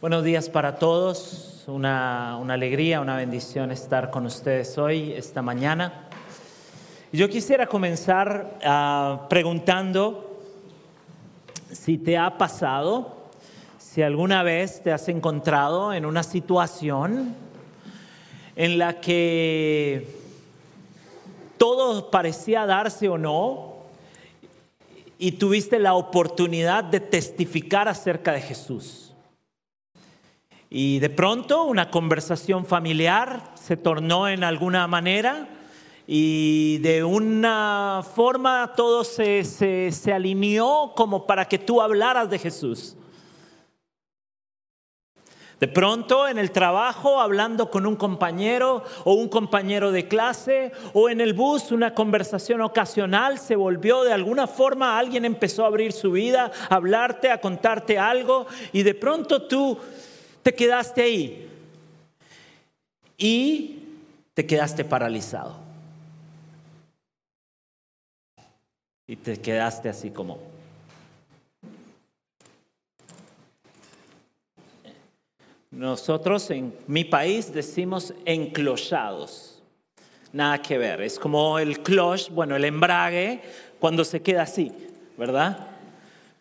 Buenos días para todos. Una, alegría, una bendición estar con ustedes hoy, esta mañana. Yo quisiera comenzar uh, preguntando si te ha pasado, si alguna vez te has encontrado en una situación en la que todo parecía darse o no y tuviste la oportunidad de testificar acerca de Jesús. Y de pronto una conversación familiar se tornó en alguna manera y de una forma todo se, se, se, alineó como para que tú hablaras de Jesús. De pronto en el trabajo hablando con un compañero o un compañero de clase o en el bus una conversación ocasional se volvió de alguna forma alguien empezó a abrir su vida, a hablarte, a contarte algo y de pronto tú te quedaste ahí y te quedaste paralizado. Y te quedaste así como... Nosotros en mi país decimos enclochados. Nada que ver. Es como el cloche, bueno, el embrague cuando se queda así, ¿verdad?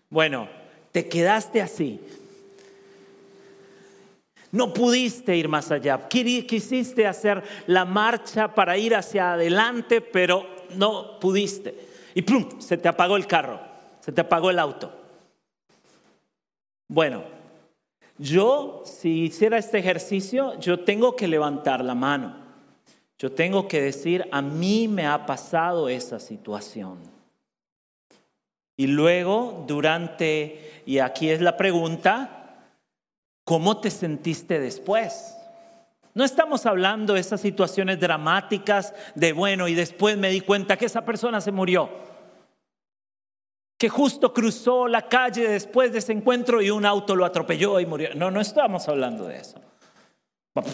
Bueno, te quedaste así. No pudiste ir más allá. Quisiste hacer la marcha para ir hacia adelante, pero no pudiste. Y ¡plum! Se te apagó el carro, se te apagó el auto. Bueno, yo si hiciera este ejercicio, yo tengo que levantar la mano. Yo tengo que decir, a mí me ha pasado esa situación. Y luego, durante, y aquí es la pregunta, ¿Cómo te sentiste después? No estamos hablando de esas situaciones dramáticas de, bueno, y después me di cuenta que esa persona se murió. Que justo cruzó la calle después de ese encuentro y un auto lo atropelló y murió. No, no estamos hablando de eso.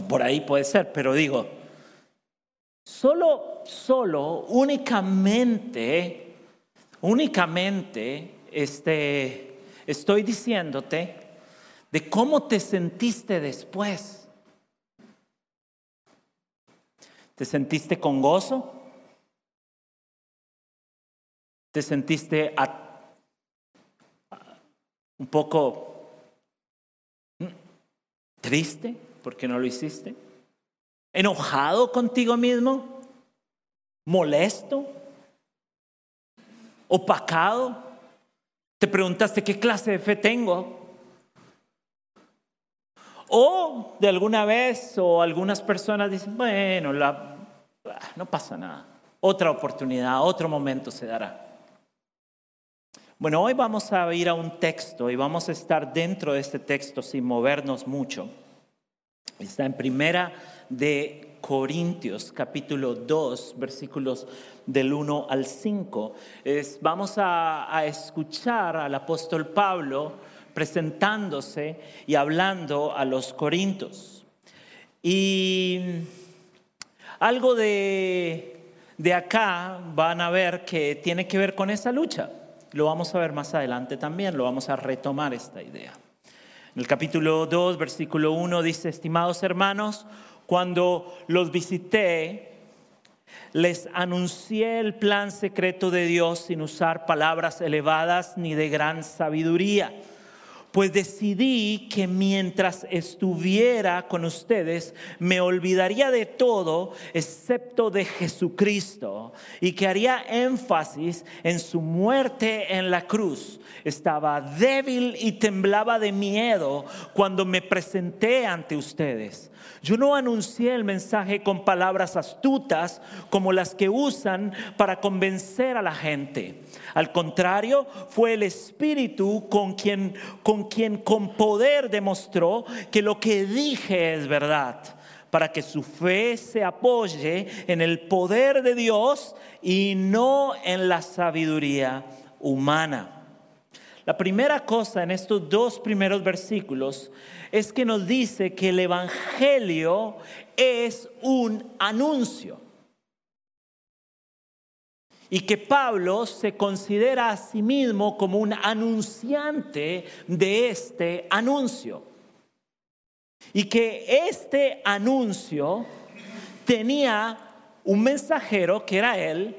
Por ahí puede ser, pero digo, solo, solo, únicamente, únicamente, este, estoy diciéndote de cómo te sentiste después. ¿Te sentiste con gozo? ¿Te sentiste un poco mm, triste porque no lo hiciste? ¿Enojado contigo mismo? ¿Molesto? ¿Opacado? ¿Te preguntaste qué clase de fe tengo? O de alguna vez o algunas personas dicen, bueno, la, no pasa nada. Otra oportunidad, otro momento se dará. Bueno, hoy vamos a ir a un texto y vamos a estar dentro de este texto sin movernos mucho. Está en primera de Corintios, capítulo 2, versículos del 1 al 5. Es, vamos a escuchar al apóstol Pablo presentándose y hablando a los corintos. Y algo de, de acá van a ver que tiene que ver con esa lucha. Lo vamos a ver más adelante también, lo vamos a retomar esta idea. En el capítulo 2, versículo 1 dice, estimados hermanos, cuando los visité, les anuncié el plan secreto de Dios sin usar palabras elevadas ni de gran sabiduría pues decidí que mientras estuviera con ustedes me olvidaría de todo excepto de Jesucristo y que haría énfasis en su muerte en la cruz. Estaba débil y temblaba de miedo cuando me presenté ante ustedes. Yo no anuncié el mensaje con palabras astutas como las que usan para convencer a la gente. Al contrario, fue el Espíritu con quien con, quien con poder demostró que lo que dije es verdad, para que su fe se apoye en el poder de Dios y no en la sabiduría humana. La primera cosa en estos dos primeros versículos es que nos dice que el Evangelio es un anuncio. Y que Pablo se considera a sí mismo como un anunciante de este anuncio. y que este anuncio tenía un mensajero que era él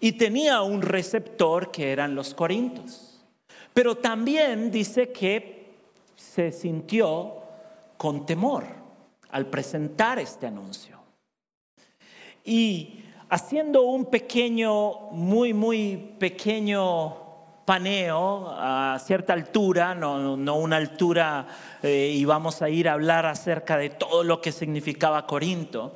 y tenía un receptor que eran los corintios. Pero también dice que se sintió con temor al presentar este anuncio. Y haciendo un pequeño, muy, muy pequeño paneo a cierta altura, no, no una altura, eh, y vamos a ir a hablar acerca de todo lo que significaba Corinto,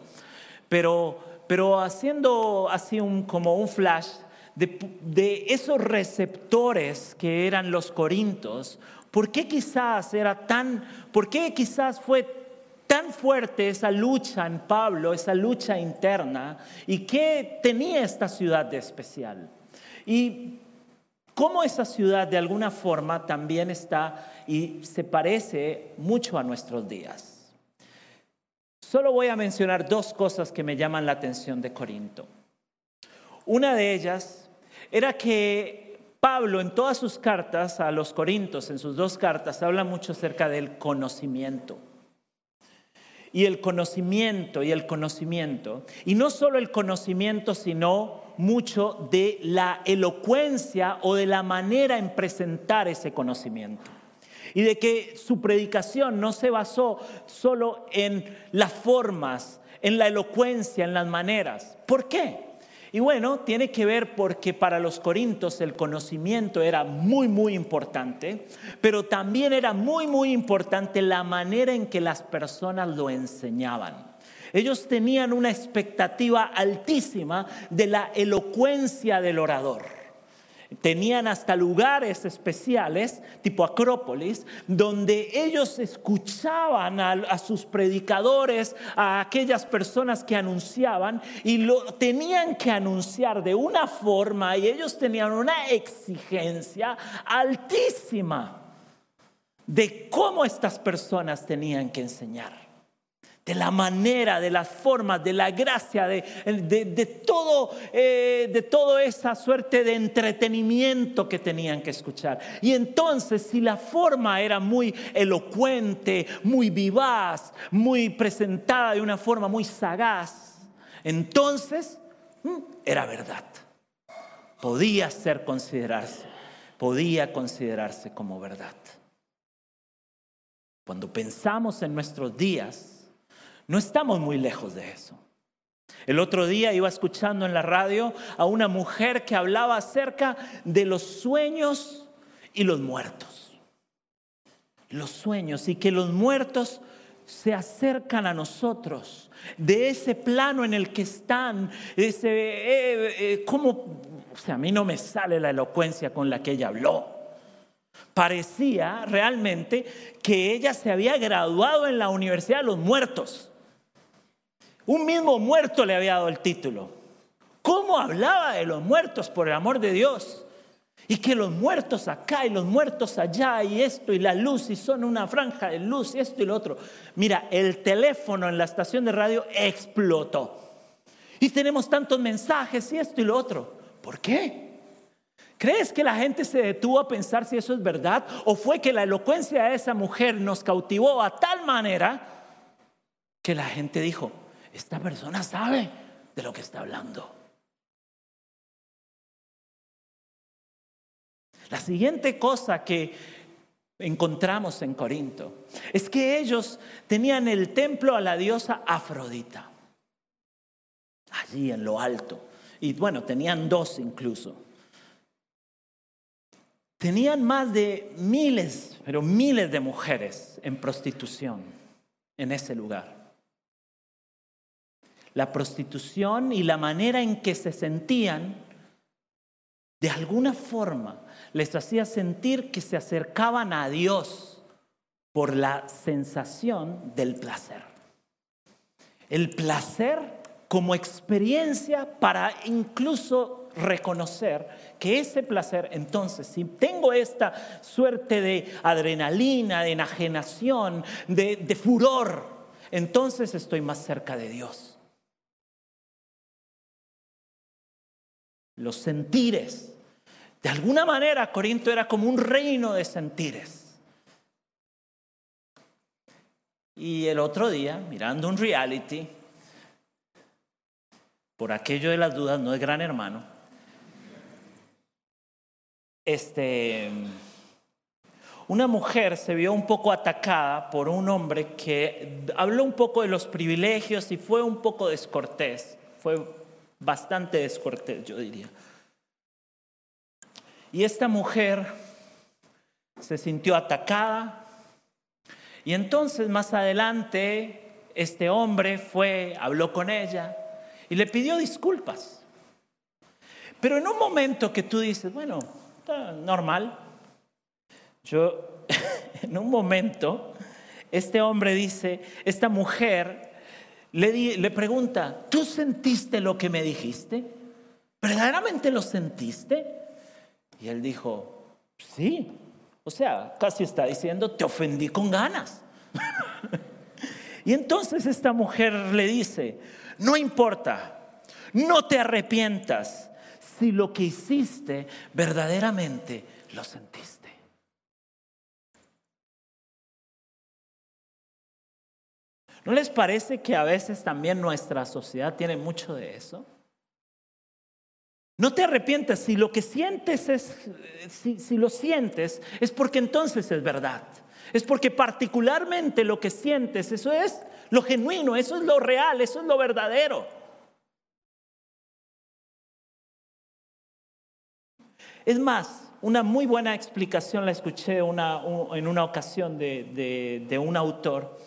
pero, pero haciendo así un, como un flash de, de esos receptores que eran los corintos, ¿por qué quizás era tan, por qué quizás fue tan fuerte esa lucha en Pablo, esa lucha interna, y qué tenía esta ciudad de especial. Y cómo esa ciudad de alguna forma también está y se parece mucho a nuestros días. Solo voy a mencionar dos cosas que me llaman la atención de Corinto. Una de ellas era que Pablo en todas sus cartas a los Corintos, en sus dos cartas, habla mucho acerca del conocimiento y el conocimiento y el conocimiento. Y no solo el conocimiento, sino mucho de la elocuencia o de la manera en presentar ese conocimiento. Y de que su predicación no se basó solo en las formas, en la elocuencia, en las maneras. ¿Por qué? Y bueno, tiene que ver porque para los corintos el conocimiento era muy, muy importante, pero también era muy, muy importante la manera en que las personas lo enseñaban. Ellos tenían una expectativa altísima de la elocuencia del orador. Tenían hasta lugares especiales, tipo Acrópolis, donde ellos escuchaban a, sus predicadores, a aquellas personas que anunciaban, y lo tenían que anunciar de una forma, y ellos tenían una exigencia altísima de cómo estas personas tenían que enseñar de la manera, de las formas, de la gracia, de, de, todo, eh, de toda esa suerte de entretenimiento que tenían que escuchar. Y entonces, si la forma era muy elocuente, muy vivaz, muy presentada de una forma muy sagaz, entonces mm, era verdad. Podía ser considerarse, podía considerarse como verdad. Cuando pensamos en nuestros días, no estamos muy lejos de eso. El otro día iba escuchando en la radio a una mujer que hablaba acerca de los sueños y los muertos. Los sueños y que los muertos se acercan a nosotros de ese plano en el que están, ese, eh, eh, ¿cómo? O sea, a mí no me sale la elocuencia con la que ella habló. Parecía realmente que ella se había graduado en la Universidad de los Muertos. Un mismo muerto le había dado el título. ¿Cómo hablaba de los muertos por el amor de Dios? Y que los muertos acá y los muertos allá y esto y la luz y son una franja de luz y esto y lo otro. Mira, el teléfono en la estación de radio explotó. Y tenemos tantos mensajes y esto y lo otro. ¿Por qué? ¿Crees que la gente se detuvo a pensar si eso es verdad? ¿O fue que la elocuencia de esa mujer nos cautivó a tal manera que la gente dijo, esta persona sabe de lo que está hablando. La siguiente cosa que encontramos en Corinto es que ellos tenían el templo a la diosa Afrodita, allí en lo alto. Y bueno, tenían dos incluso. Tenían más de miles, pero miles de mujeres en prostitución en ese lugar la prostitución y la manera en que se sentían, de alguna forma les hacía sentir que se acercaban a Dios por la sensación del placer. El placer como experiencia para incluso reconocer que ese placer, entonces, si tengo esta suerte de adrenalina, de enajenación, de, de furor, entonces estoy más cerca de Dios. Los sentires. De alguna manera Corinto era como un reino de sentires. Y el otro día, mirando un reality, por aquello de las dudas, no es gran hermano, este, una mujer se vio un poco atacada por un hombre que habló un poco de los privilegios y fue un poco descortés, fue bastante descortés, yo diría. Y esta mujer se sintió atacada y entonces más adelante este hombre fue, habló con ella y le pidió disculpas. Pero en un momento que tú dices, bueno, normal, yo en un momento, este hombre dice, esta mujer le, pregunta, ¿tú sentiste lo que me dijiste? ¿Verdaderamente lo sentiste? Y él dijo, sí. O sea, casi está diciendo, te ofendí con ganas. y entonces esta mujer le dice, no importa, no te arrepientas si lo que hiciste verdaderamente lo sentiste. ¿No les parece que a veces también nuestra sociedad tiene mucho de eso? No te arrepientas si lo que sientes es, si, lo sientes, es porque entonces es verdad. Es porque particularmente lo que sientes, eso es lo genuino, eso es lo real, eso es lo verdadero. Es más, una muy buena explicación la escuché en una ocasión de, un autor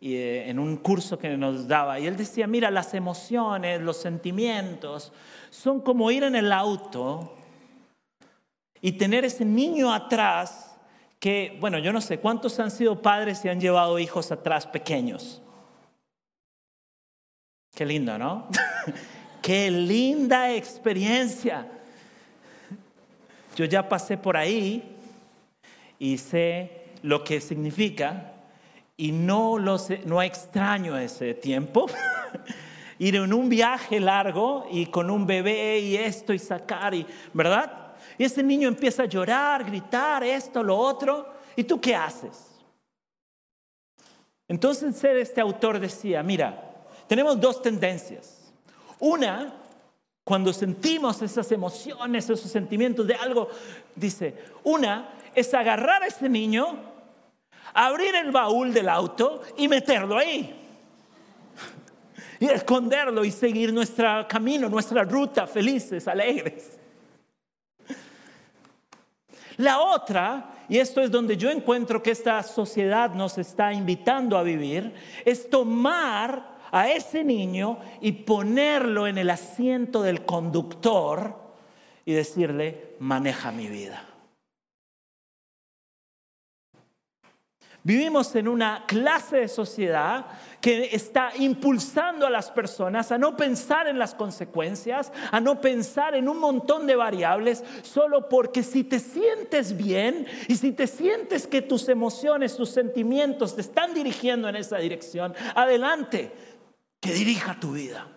eh, en un curso que nos daba. Y él decía, mira, las emociones, los sentimientos, son como ir en el auto y tener ese niño atrás que, bueno, yo no sé cuántos han sido padres y han llevado hijos atrás pequeños. Qué lindo, ¿no? Qué linda experiencia. Yo ya pasé por ahí y sé lo que significa y no, lo sé, no extraño ese tiempo. ir en un viaje largo y con un bebé y esto y sacar, y, ¿verdad? Y ese niño empieza a llorar, gritar, esto, lo otro. ¿Y tú qué haces? Entonces este autor decía, mira, tenemos dos tendencias. Una, cuando sentimos esas emociones, esos sentimientos de algo, dice, una es agarrar a ese niño, abrir el baúl del auto y meterlo ahí y esconderlo y seguir nuestro camino, nuestra ruta, felices, alegres. La otra, y esto es donde yo encuentro que esta sociedad nos está invitando a vivir, es tomar a ese niño y ponerlo en el asiento del conductor y decirle, maneja mi vida. Vivimos en una clase de sociedad que está impulsando a las personas a no pensar en las consecuencias, a no pensar en un montón de variables, solo porque si te sientes bien y si te sientes que tus emociones, tus sentimientos te están dirigiendo en esa dirección, adelante, que dirija tu vida.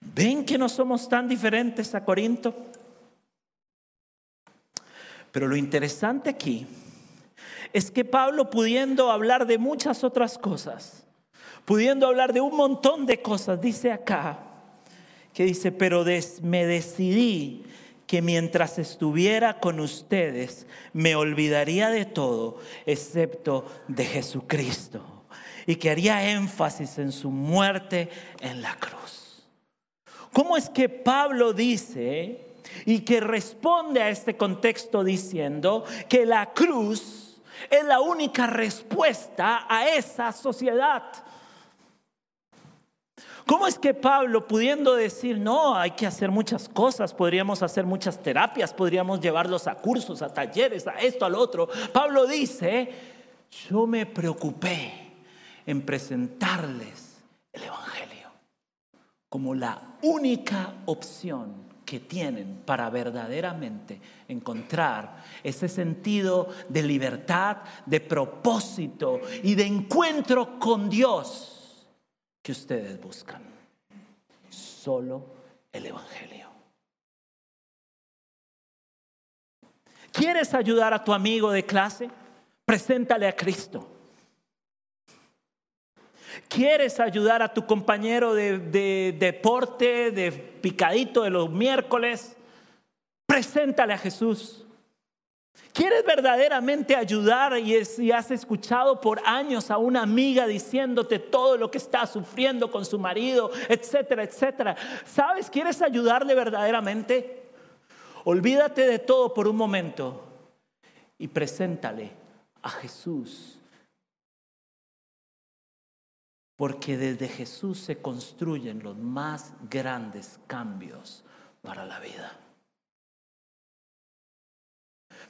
¿Ven que no somos tan diferentes a Corinto? Pero lo interesante aquí es que Pablo pudiendo hablar de muchas otras cosas, pudiendo hablar de un montón de cosas, dice acá, que dice, pero me decidí que mientras estuviera con ustedes me olvidaría de todo excepto de Jesucristo y que haría énfasis en su muerte en la cruz. ¿Cómo es que Pablo dice y que responde a este contexto diciendo que la cruz es la única respuesta a esa sociedad. ¿Cómo es que Pablo, pudiendo decir, no, hay que hacer muchas cosas, podríamos hacer muchas terapias, podríamos llevarlos a cursos, a talleres, a esto, al otro? Pablo dice, yo me preocupé en presentarles el Evangelio como la única opción que tienen para verdaderamente encontrar ese sentido de libertad, de propósito y de encuentro con Dios que ustedes buscan. Solo el Evangelio. ¿Quieres ayudar a tu amigo de clase? Preséntale a Cristo. ¿Quieres ayudar a tu compañero de, de, deporte, de picadito de los miércoles? Preséntale a Jesús. ¿Quieres verdaderamente ayudar y, y, has escuchado por años a una amiga diciéndote todo lo que está sufriendo con su marido, etcétera, etcétera? ¿Sabes? ¿Quieres ayudarle verdaderamente? Olvídate de todo por un momento y preséntale a Jesús. Porque desde Jesús se construyen los más grandes cambios para la vida.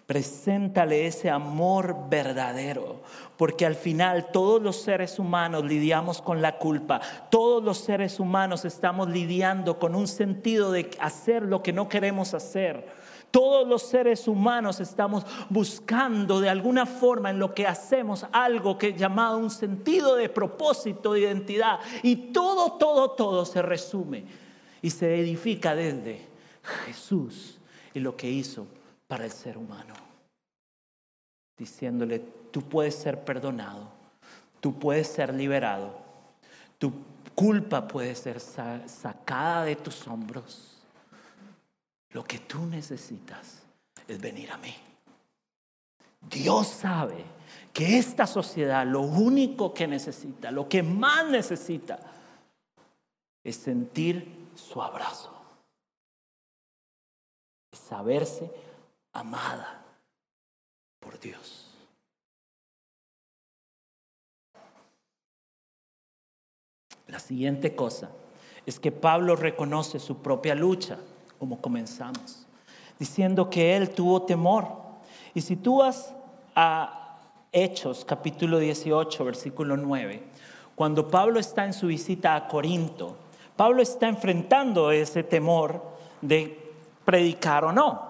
Preséntale ese amor verdadero, porque al final todos los seres humanos lidiamos con la culpa, todos los seres humanos estamos lidiando con un sentido de hacer lo que no queremos hacer. Todos los seres humanos estamos buscando de alguna forma en lo que hacemos algo que llamado un sentido de propósito, de identidad. Y todo, todo, todo se resume y se edifica desde Jesús y lo que hizo para el ser humano. Diciéndole, tú puedes ser perdonado, tú puedes ser liberado, tu culpa puede ser sacada de tus hombros lo que tú necesitas es venir a mí. Dios sabe que esta sociedad lo único que necesita, lo que más necesita, es sentir su abrazo. Es saberse amada por Dios. La siguiente cosa es que Pablo reconoce su propia lucha como comenzamos, diciendo que él tuvo temor. Y si tú vas a Hechos capítulo 18, versículo 9, cuando Pablo está en su visita a Corinto, Pablo está enfrentando ese temor de predicar o no.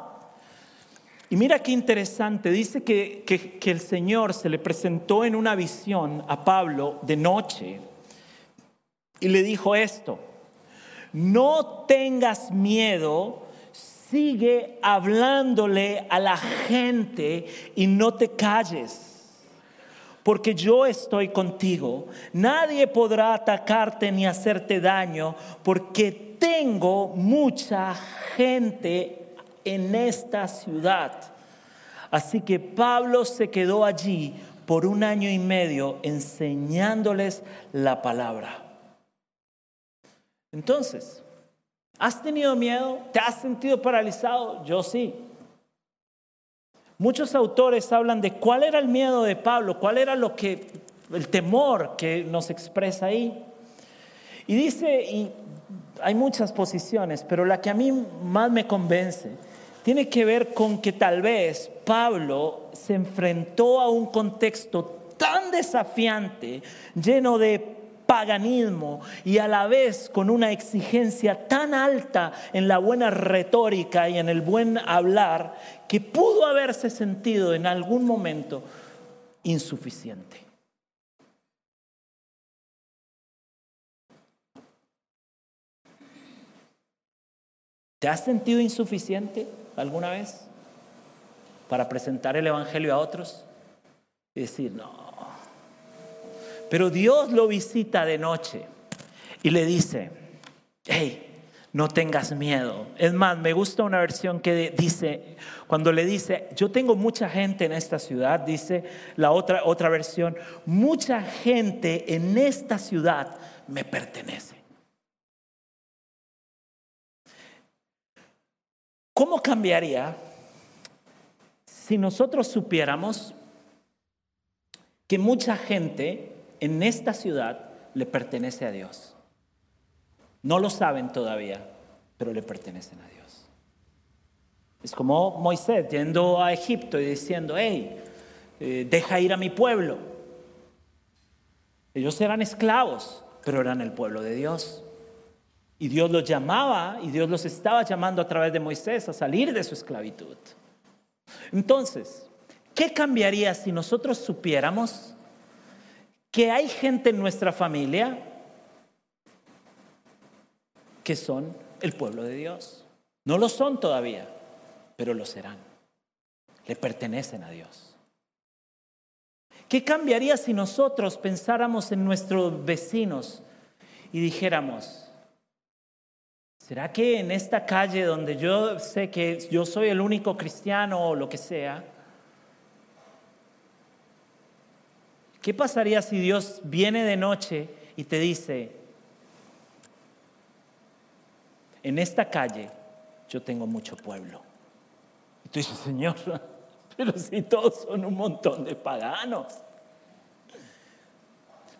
Y mira qué interesante, dice que, que, que, el Señor se le presentó en una visión a Pablo de noche y le dijo esto, no tengas miedo, sigue hablándole a la gente y no te calles. Porque yo estoy contigo. Nadie podrá atacarte ni hacerte daño porque tengo mucha gente en esta ciudad. Así que Pablo se quedó allí por un año y medio enseñándoles la palabra. Entonces, ¿has tenido miedo? ¿Te has sentido paralizado? Yo sí. Muchos autores hablan de cuál era el miedo de Pablo, cuál era lo que el temor que nos expresa ahí. Y dice, y hay muchas posiciones, pero la que a mí más me convence tiene que ver con que tal vez Pablo se enfrentó a un contexto tan desafiante, lleno de paganismo y a la vez con una exigencia tan alta en la buena retórica y en el buen hablar que pudo haberse sentido en algún momento insuficiente. ¿Te has sentido insuficiente alguna vez para presentar el Evangelio a otros? Y decir, no, pero Dios lo visita de noche y le dice, hey, no tengas miedo. Es más, me gusta una versión que dice, cuando le dice, yo tengo mucha gente en esta ciudad, dice la otra, otra versión, mucha gente en esta ciudad me pertenece. ¿Cómo cambiaría si nosotros supiéramos que mucha gente en esta ciudad le pertenece a Dios. No lo saben todavía, pero le pertenecen a Dios. Es como Moisés yendo a Egipto y diciendo, hey, eh, deja ir a mi pueblo. Ellos eran esclavos, pero eran el pueblo de Dios. Y Dios los llamaba y Dios los estaba llamando a través de Moisés a salir de su esclavitud. Entonces, ¿qué cambiaría si nosotros supiéramos que hay gente en nuestra familia que son el pueblo de Dios. No lo son todavía, pero lo serán. Le pertenecen a Dios. ¿Qué cambiaría si nosotros pensáramos en nuestros vecinos y dijéramos, ¿será que en esta calle donde yo sé que yo soy el único cristiano o lo que sea, ¿qué pasaría si Dios viene de noche y te dice, en esta calle yo tengo mucho pueblo? Y tú dices, Señor, pero si todos son un montón de paganos.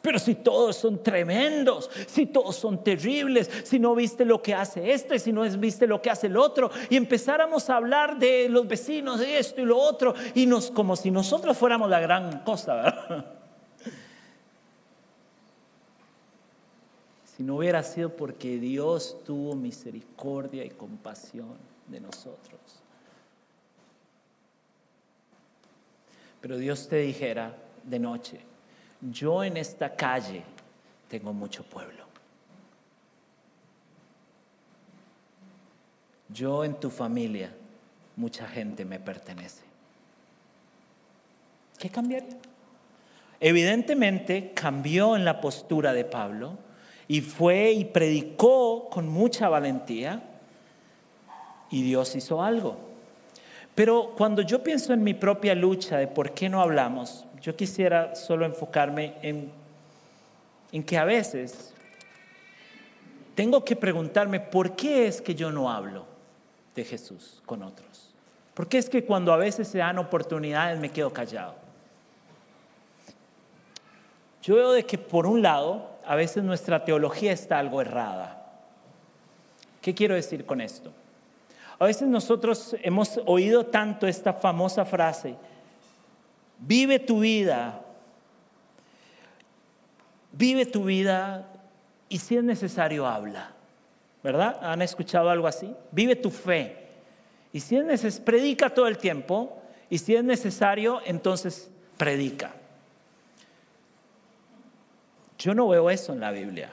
Pero si todos son tremendos, si todos son terribles, si no viste lo que hace este, si no viste lo que hace el otro, y empezáramos a hablar de los vecinos, de esto y lo otro, y nos como si nosotros fuéramos la gran cosa, ¿verdad? Si no hubiera sido porque Dios tuvo misericordia y compasión de nosotros. pero Dios te dijera de noche, yo en esta calle tengo mucho pueblo. Yo en tu familia, mucha gente me pertenece. ¿Qué cambiaría? Evidentemente cambió en la postura de Pablo y fue y predicó con mucha valentía y Dios hizo algo. Pero cuando yo pienso en mi propia lucha de por qué no hablamos, yo quisiera solo enfocarme en, en que a veces tengo que preguntarme por qué es que yo no hablo de Jesús con otros. ¿Por qué es que cuando a veces se dan oportunidades me quedo callado? Yo veo de que por un lado a veces nuestra teología está algo errada. ¿Qué quiero decir con esto? A veces nosotros hemos oído tanto esta famosa frase, vive tu vida, vive tu vida y si es necesario habla, ¿verdad? ¿Han escuchado algo así? Vive tu fe y si es necesario, predica todo el tiempo y si es necesario, entonces predica. Yo no veo eso en la Biblia.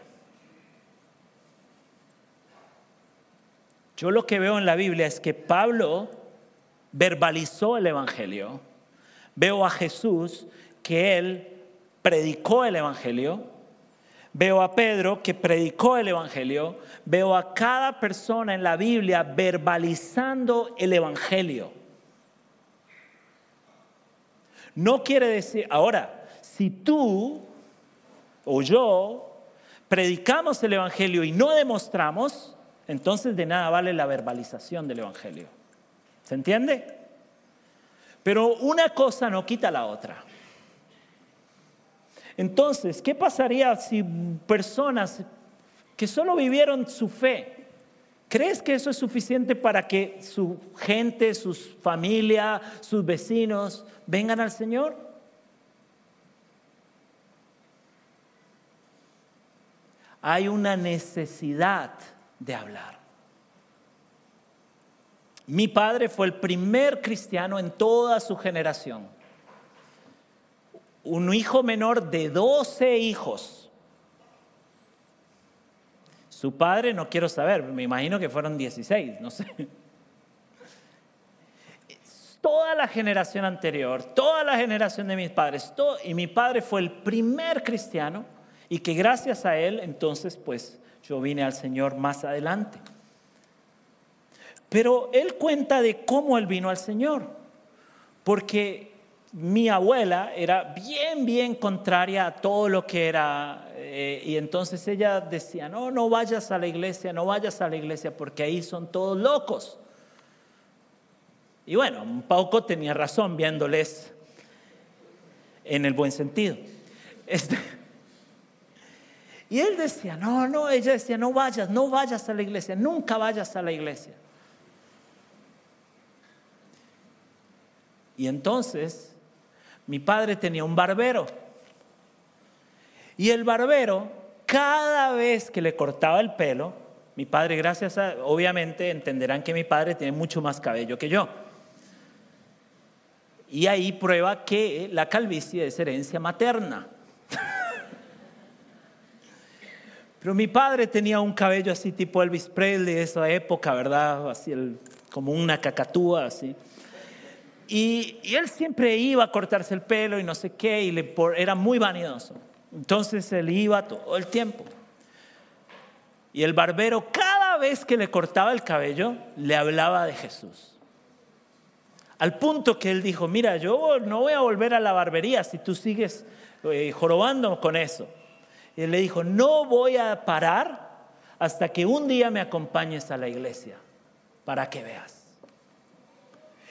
Yo lo que veo en la Biblia es que Pablo verbalizó el Evangelio. Veo a Jesús que él predicó el Evangelio. Veo a Pedro que predicó el Evangelio. Veo a cada persona en la Biblia verbalizando el Evangelio. No quiere decir, ahora, si tú o yo predicamos el Evangelio y no demostramos, entonces de nada vale la verbalización del Evangelio. ¿Se entiende? Pero una cosa no quita la otra. Entonces, ¿qué pasaría si personas que solo vivieron su fe, ¿crees que eso es suficiente para que su gente, sus familia, sus vecinos vengan al Señor? Hay una necesidad de hablar. Mi padre fue el primer cristiano en toda su generación. Un hijo menor de 12 hijos. Su padre, no quiero saber, me imagino que fueron 16, no sé. Toda la generación anterior, toda la generación de mis padres, y mi padre fue el primer cristiano y que gracias a él entonces pues yo vine al Señor más adelante. Pero él cuenta de cómo él vino al Señor, porque mi abuela era bien, bien contraria a todo lo que era, eh, y entonces ella decía, no, no vayas a la iglesia, no vayas a la iglesia, porque ahí son todos locos. Y bueno, un poco tenía razón viéndoles en el buen sentido. Este, y él decía, no, no, ella decía, no vayas, no vayas a la iglesia, nunca vayas a la iglesia. Y entonces mi padre tenía un barbero. Y el barbero, cada vez que le cortaba el pelo, mi padre, gracias a, obviamente entenderán que mi padre tiene mucho más cabello que yo. Y ahí prueba que la calvicie es herencia materna. Pero mi padre tenía un cabello así tipo Elvis Presley de esa época, ¿verdad? Así como una cacatúa, así. Y, él siempre iba a cortarse el pelo y no sé qué, y era muy vanidoso. Entonces él iba todo el tiempo. Y el barbero cada vez que le cortaba el cabello le hablaba de Jesús. Al punto que él dijo, mira, yo no voy a volver a la barbería si tú sigues eh, jorobando con eso. Y él le dijo, no voy a parar hasta que un día me acompañes a la iglesia para que veas.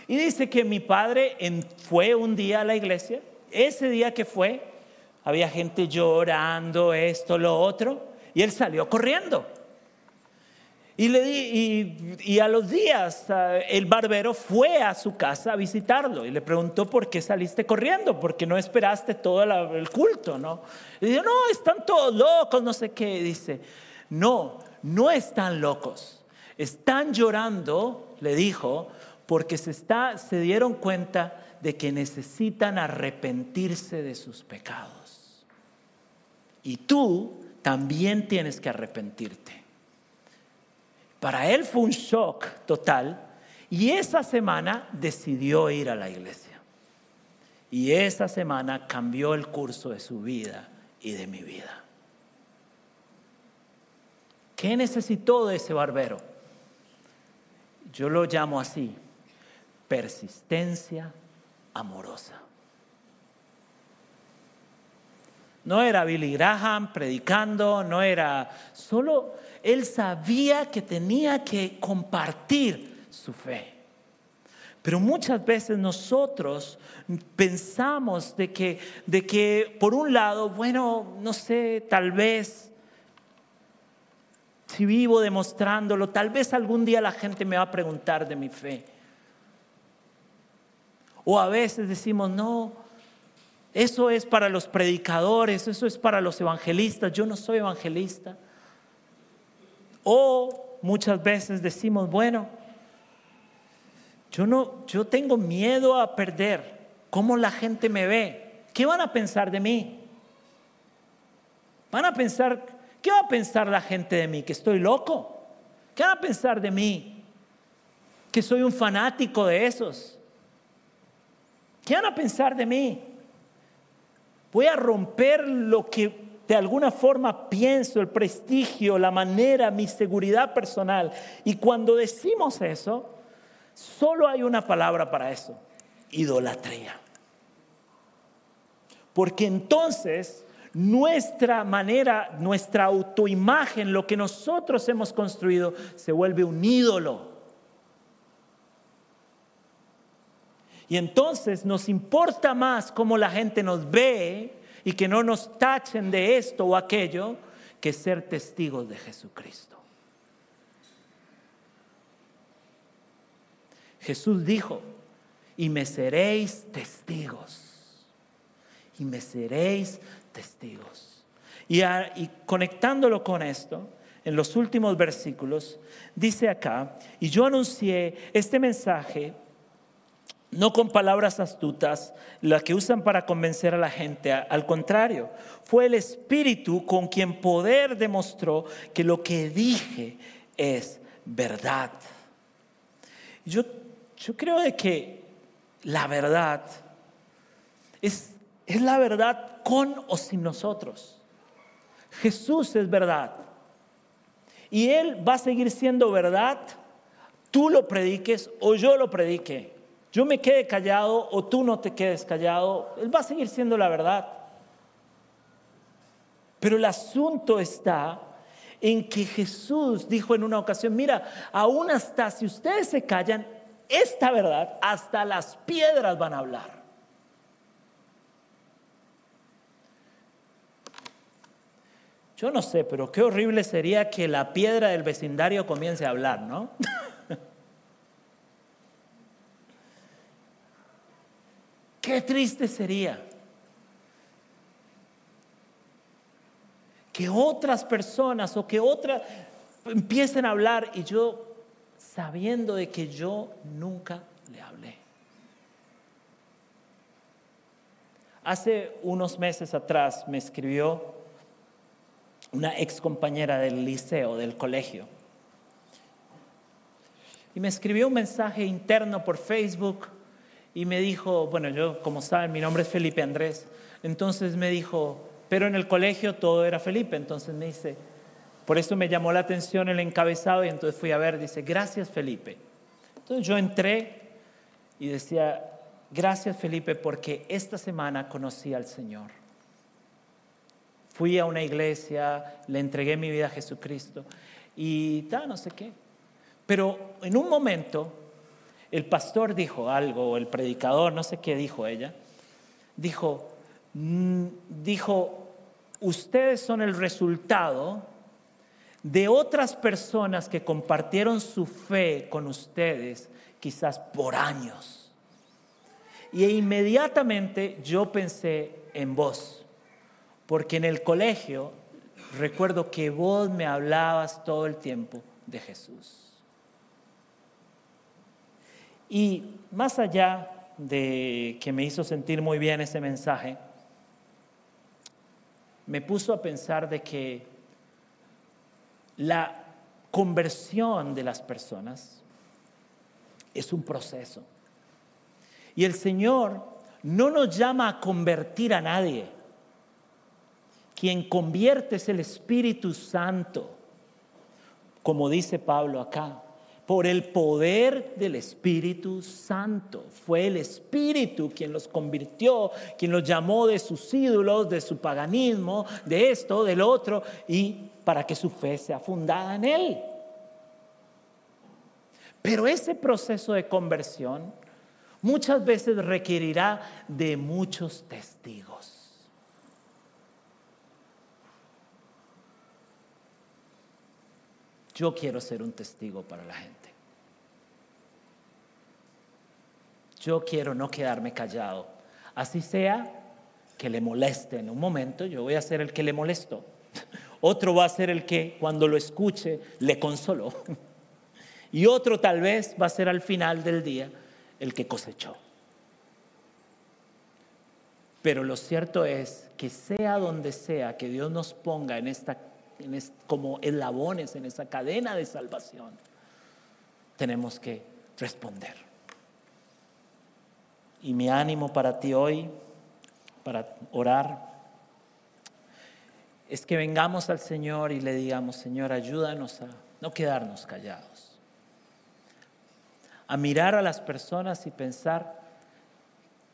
Y dice que mi padre fue un día a la iglesia. Ese día que fue, había gente llorando, esto, lo otro, y él salió corriendo. Y, le di, y, a los días el barbero fue a su casa a visitarlo y le preguntó por qué saliste corriendo, porque no esperaste todo el culto, ¿no? Y dijo, no, están todos locos, no sé qué. dice, no, no están locos, están llorando, le dijo, porque se, dieron cuenta de que necesitan arrepentirse de sus pecados. Y tú también tienes que arrepentirte. Para él fue un shock total y esa semana decidió ir a la iglesia. Y esa semana cambió el curso de su vida y de mi vida. ¿Qué necesitó de ese barbero? Yo lo llamo así, persistencia amorosa. No era Billy Graham predicando, no era solo, él sabía que tenía que compartir su fe. Pero muchas veces nosotros pensamos de que, de que por un lado, bueno, no sé, tal vez si vivo demostrándolo, tal vez algún día la gente me va a preguntar de mi fe. O a veces decimos, no, eso es para los predicadores, eso es para los evangelistas, yo no soy evangelista. O muchas veces decimos, bueno, yo no yo tengo miedo a perder cómo la gente me ve. ¿Qué van a pensar de mí? Van a pensar, ¿qué va a pensar la gente de mí? Que estoy loco. ¿Qué van a pensar de mí? Que soy un fanático de esos. ¿Qué van a pensar de mí? Voy a romper lo que de alguna forma pienso, el prestigio, la manera, mi seguridad personal. Y cuando decimos eso, solo hay una palabra para eso, idolatría. Porque entonces nuestra manera, nuestra autoimagen, lo que nosotros hemos construido, se vuelve un ídolo. Y entonces nos importa más cómo la gente nos ve y que no nos tachen de esto o aquello que ser testigos de Jesucristo. Jesús dijo, y me seréis testigos. Y me seréis testigos. Y, y conectándolo con esto, en los últimos versículos, dice acá, y yo anuncié este mensaje no con palabras astutas, las que usan para convencer a la gente. Al contrario, fue el Espíritu con quien poder demostró que lo que dije es verdad. Yo, yo creo de que la verdad es, es la verdad con o sin nosotros. Jesús es verdad. Y Él va a seguir siendo verdad, tú lo prediques o yo lo predique yo me quede callado o tú no te quedes callado, Él va a seguir siendo la verdad. Pero el asunto está en que Jesús dijo en una ocasión, mira, aún hasta si ustedes se callan, esta verdad, hasta las piedras van a hablar. Yo no sé, pero qué horrible sería que la piedra del vecindario comience a hablar, ¿no? Qué triste sería que otras personas o que otras empiecen a hablar y yo sabiendo de que yo nunca le hablé. Hace unos meses atrás me escribió una ex compañera del liceo, del colegio, y me escribió un mensaje interno por Facebook y me dijo, bueno, yo como saben, mi nombre es Felipe Andrés, entonces me dijo, pero en el colegio todo era Felipe, entonces me dice, por eso me llamó la atención el encabezado y entonces fui a ver, dice, gracias Felipe. Entonces yo entré y decía, gracias Felipe porque esta semana conocí al Señor. Fui a una iglesia, le entregué mi vida a Jesucristo y tal, no sé qué. Pero en un momento el pastor dijo algo, o el predicador, no sé qué dijo ella, dijo, mm, dijo, ustedes son el resultado de otras personas que compartieron su fe con ustedes quizás por años. Y inmediatamente yo pensé en vos, porque en el colegio recuerdo que vos me hablabas todo el tiempo de Jesús. Y más allá de que me hizo sentir muy bien ese mensaje, me puso a pensar de que la conversión de las personas es un proceso. Y el Señor no nos llama a convertir a nadie. Quien convierte es el Espíritu Santo, como dice Pablo acá por el poder del Espíritu Santo. Fue el Espíritu quien los convirtió, quien los llamó de sus ídolos, de su paganismo, de esto, del otro, y para que su fe sea fundada en Él. Pero ese proceso de conversión muchas veces requerirá de muchos testigos. Yo quiero ser un testigo para la gente. Yo quiero no quedarme callado. Así sea que le moleste en un momento, yo voy a ser el que le molestó. Otro va a ser el que cuando lo escuche le consoló. Y otro tal vez va a ser al final del día el que cosechó. Pero lo cierto es que sea donde sea que Dios nos ponga en esta como eslabones en esa cadena de salvación, tenemos que responder. Y mi ánimo para ti hoy, para orar, es que vengamos al Señor y le digamos, Señor, ayúdanos a no quedarnos callados, a mirar a las personas y pensar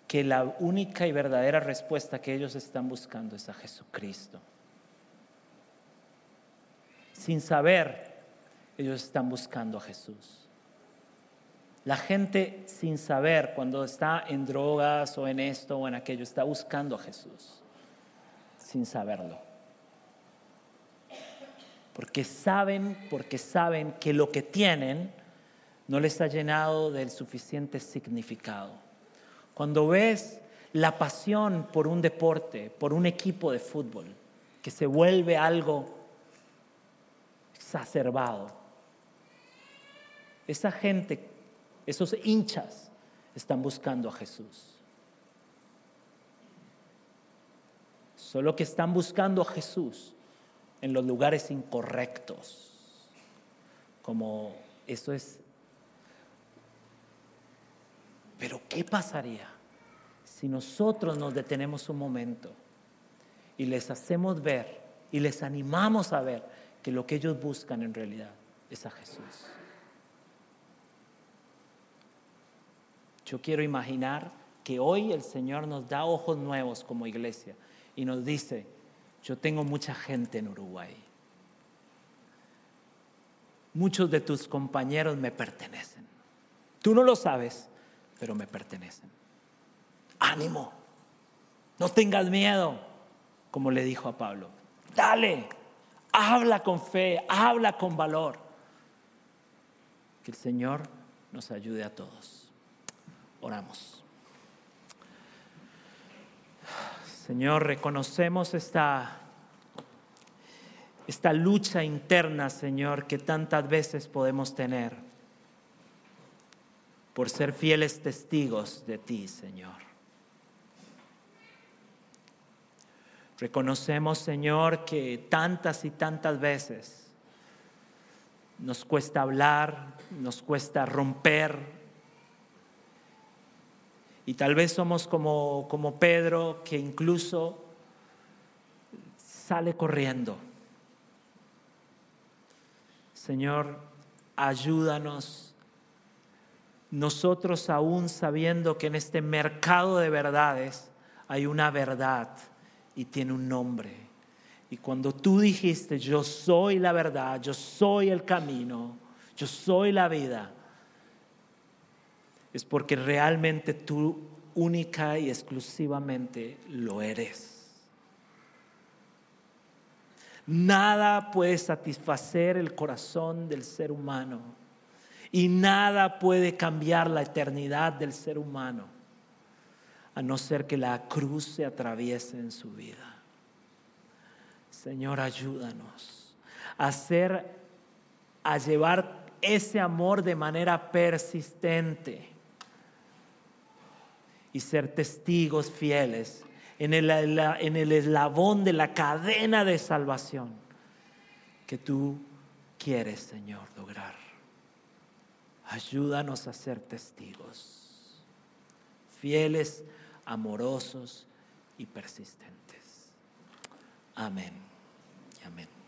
que la única y verdadera respuesta que ellos están buscando es a Jesucristo sin saber, ellos están buscando a Jesús. La gente sin saber, cuando está en drogas o en esto o en aquello, está buscando a Jesús, sin saberlo. Porque saben, porque saben que lo que tienen no les ha llenado del suficiente significado. Cuando ves la pasión por un deporte, por un equipo de fútbol, que se vuelve algo exacerbado. Esa gente, esos hinchas, están buscando a Jesús. Solo que están buscando a Jesús en los lugares incorrectos. Como eso es... Pero ¿qué pasaría si nosotros nos detenemos un momento y les hacemos ver y les animamos a ver que lo que ellos buscan en realidad es a Jesús. Yo quiero imaginar que hoy el Señor nos da ojos nuevos como iglesia y nos dice, yo tengo mucha gente en Uruguay. Muchos de tus compañeros me pertenecen. Tú no lo sabes, pero me pertenecen. Ánimo, no tengas miedo, como le dijo a Pablo. Dale, Habla con fe, habla con valor. Que el Señor nos ayude a todos. Oramos. Señor, reconocemos esta, esta lucha interna, Señor, que tantas veces podemos tener por ser fieles testigos de ti, Señor. Reconocemos, Señor, que tantas y tantas veces nos cuesta hablar, nos cuesta romper. Y tal vez somos como, como Pedro, que incluso sale corriendo. Señor, ayúdanos. Nosotros aún sabiendo que en este mercado de verdades hay una verdad y tiene un nombre. Y cuando tú dijiste, yo soy la verdad, yo soy el camino, yo soy la vida, es porque realmente tú única y exclusivamente lo eres. Nada puede satisfacer el corazón del ser humano y nada puede cambiar la eternidad del ser humano a no ser que la cruz se atraviese en su vida. Señor, ayúdanos a hacer, a llevar ese amor de manera persistente y ser testigos fieles en el, en el eslabón de la cadena de salvación que tú quieres, Señor, lograr. Ayúdanos a ser testigos, fieles, amorosos y persistentes. Amén. Amén.